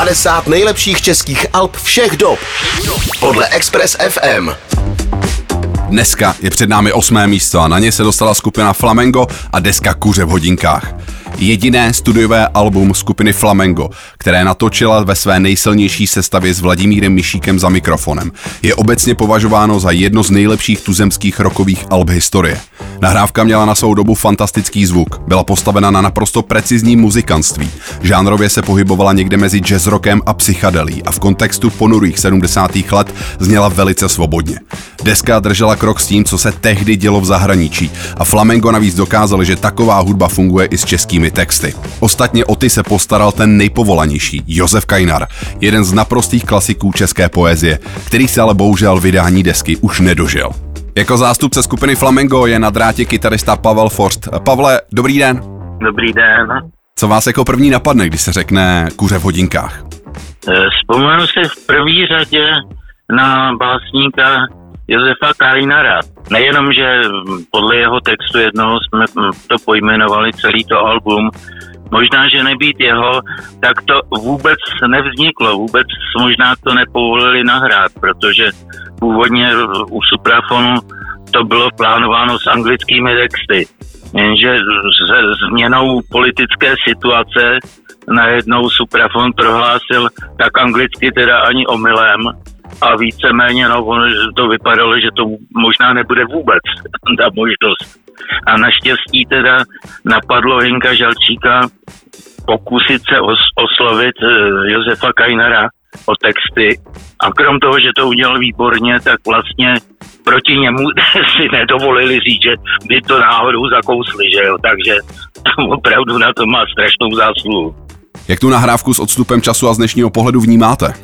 50 nejlepších českých alb všech dob podle Express FM. Dneska je před námi osmé místo a na ně se dostala skupina Flamengo a deska Kuře v hodinkách jediné studiové album skupiny Flamengo, které natočila ve své nejsilnější sestavě s Vladimírem Mišíkem za mikrofonem. Je obecně považováno za jedno z nejlepších tuzemských rokových alb historie. Nahrávka měla na svou dobu fantastický zvuk, byla postavena na naprosto precizní muzikantství. Žánrově se pohybovala někde mezi jazzrockem a psychadelí a v kontextu ponurých 70. let zněla velice svobodně. Deska držela krok s tím, co se tehdy dělo v zahraničí a Flamengo navíc dokázali, že taková hudba funguje i s českými texty. Ostatně o ty se postaral ten nejpovolanější, Josef Kajnar, jeden z naprostých klasiků české poezie, který se ale bohužel vydání desky už nedožil. Jako zástupce skupiny Flamengo je na drátě kytarista Pavel Forst. Pavle, dobrý den. Dobrý den. Co vás jako první napadne, když se řekne kuře v hodinkách? Eh, vzpomenu si v první řadě na básníka Josefa Kalinara. Nejenom, že podle jeho textu jednoho jsme to pojmenovali celý to album, možná, že nebýt jeho, tak to vůbec nevzniklo, vůbec možná to nepovolili nahrát, protože původně u Suprafonu to bylo plánováno s anglickými texty. Jenže se změnou politické situace najednou Suprafon prohlásil tak anglicky teda ani omylem a víceméně no, to vypadalo, že to možná nebude vůbec ta možnost. A naštěstí teda napadlo Hinka Žalčíka pokusit se os- oslovit uh, Josefa Kajnera o texty a krom toho, že to udělal výborně, tak vlastně proti němu si nedovolili říct, že by to náhodou zakousli, že jo, takže opravdu na to má strašnou zásluhu. Jak tu nahrávku s odstupem času a z dnešního pohledu vnímáte?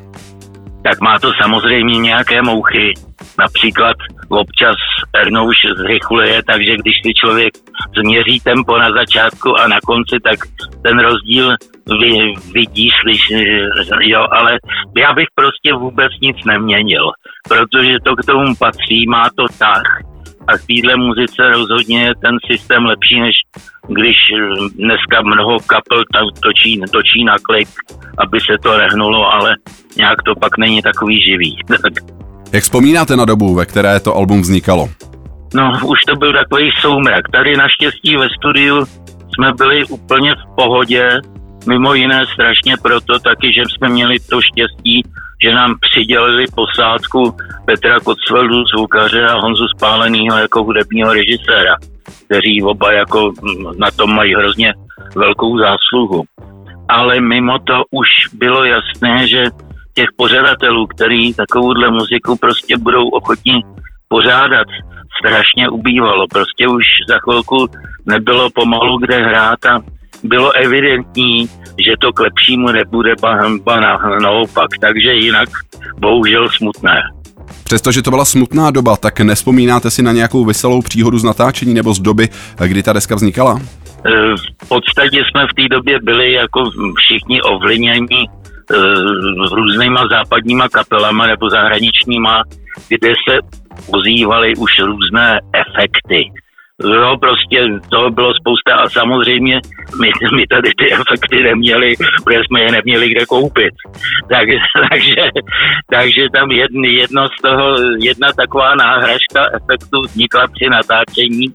tak má to samozřejmě nějaké mouchy. Například občas Ernouš zrychluje, takže když si člověk změří tempo na začátku a na konci, tak ten rozdíl vy, vidí, slyší, jo, ale já bych prostě vůbec nic neměnil, protože to k tomu patří, má to tah a v téhle muzice rozhodně je ten systém lepší, než když dneska mnoho kapel točí, točí na klik, aby se to rehnulo, ale nějak to pak není takový živý. Jak vzpomínáte na dobu, ve které to album vznikalo? No, už to byl takový soumrak. Tady naštěstí ve studiu jsme byli úplně v pohodě, mimo jiné strašně proto taky, že jsme měli to štěstí, že nám přidělili posádku Petra Kocveldu, zvukaře a Honzu Spálenýho jako hudebního režiséra, kteří oba jako mm, na tom mají hrozně velkou zásluhu. Ale mimo to už bylo jasné, že těch pořadatelů, který takovouhle muziku prostě budou ochotní pořádat, strašně ubývalo. Prostě už za chvilku nebylo pomalu kde hrát a bylo evidentní, že to k lepšímu nebude, ba, naopak. Takže jinak bohužel smutné. Přestože to byla smutná doba, tak nespomínáte si na nějakou veselou příhodu z natáčení nebo z doby, kdy ta deska vznikala? E, v podstatě jsme v té době byli jako všichni ovlivněni e, různýma západníma kapelama nebo zahraničníma, kde se ozývaly už různé efekty No prostě toho bylo spousta a samozřejmě my, my tady ty efekty neměli, protože jsme je neměli kde koupit. Tak, takže, takže tam jedn, jedno z toho, jedna taková náhražka efektu vznikla při natáčení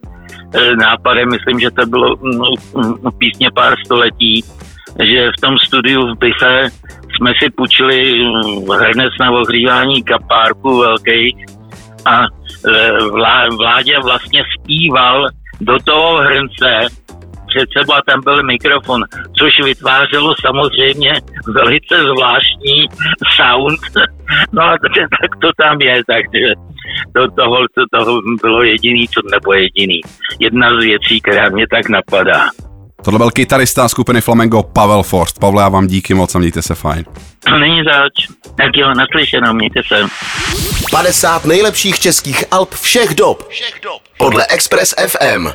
e, nápadem, myslím, že to bylo no, no, písně pár století, že v tom studiu v Bife jsme si půjčili hrnec na ohřívání kapárku velkých a vlá, vládě vlastně zpíval do toho hrnce, před sebou tam byl mikrofon, což vytvářelo samozřejmě velice zvláštní sound. No a tak to tam je, takže to, toho, to, toho bylo jediný, co nebo jediný. Jedna z věcí, která mě tak napadá. Tohle byl kytarista skupiny Flamengo Pavel Forst. Pavle, já vám díky moc a mějte se fajn. Není zač. Tak jo, naslyšenou, mějte se. 50 nejlepších českých alb všech dob. Všech dob. Podle Express FM.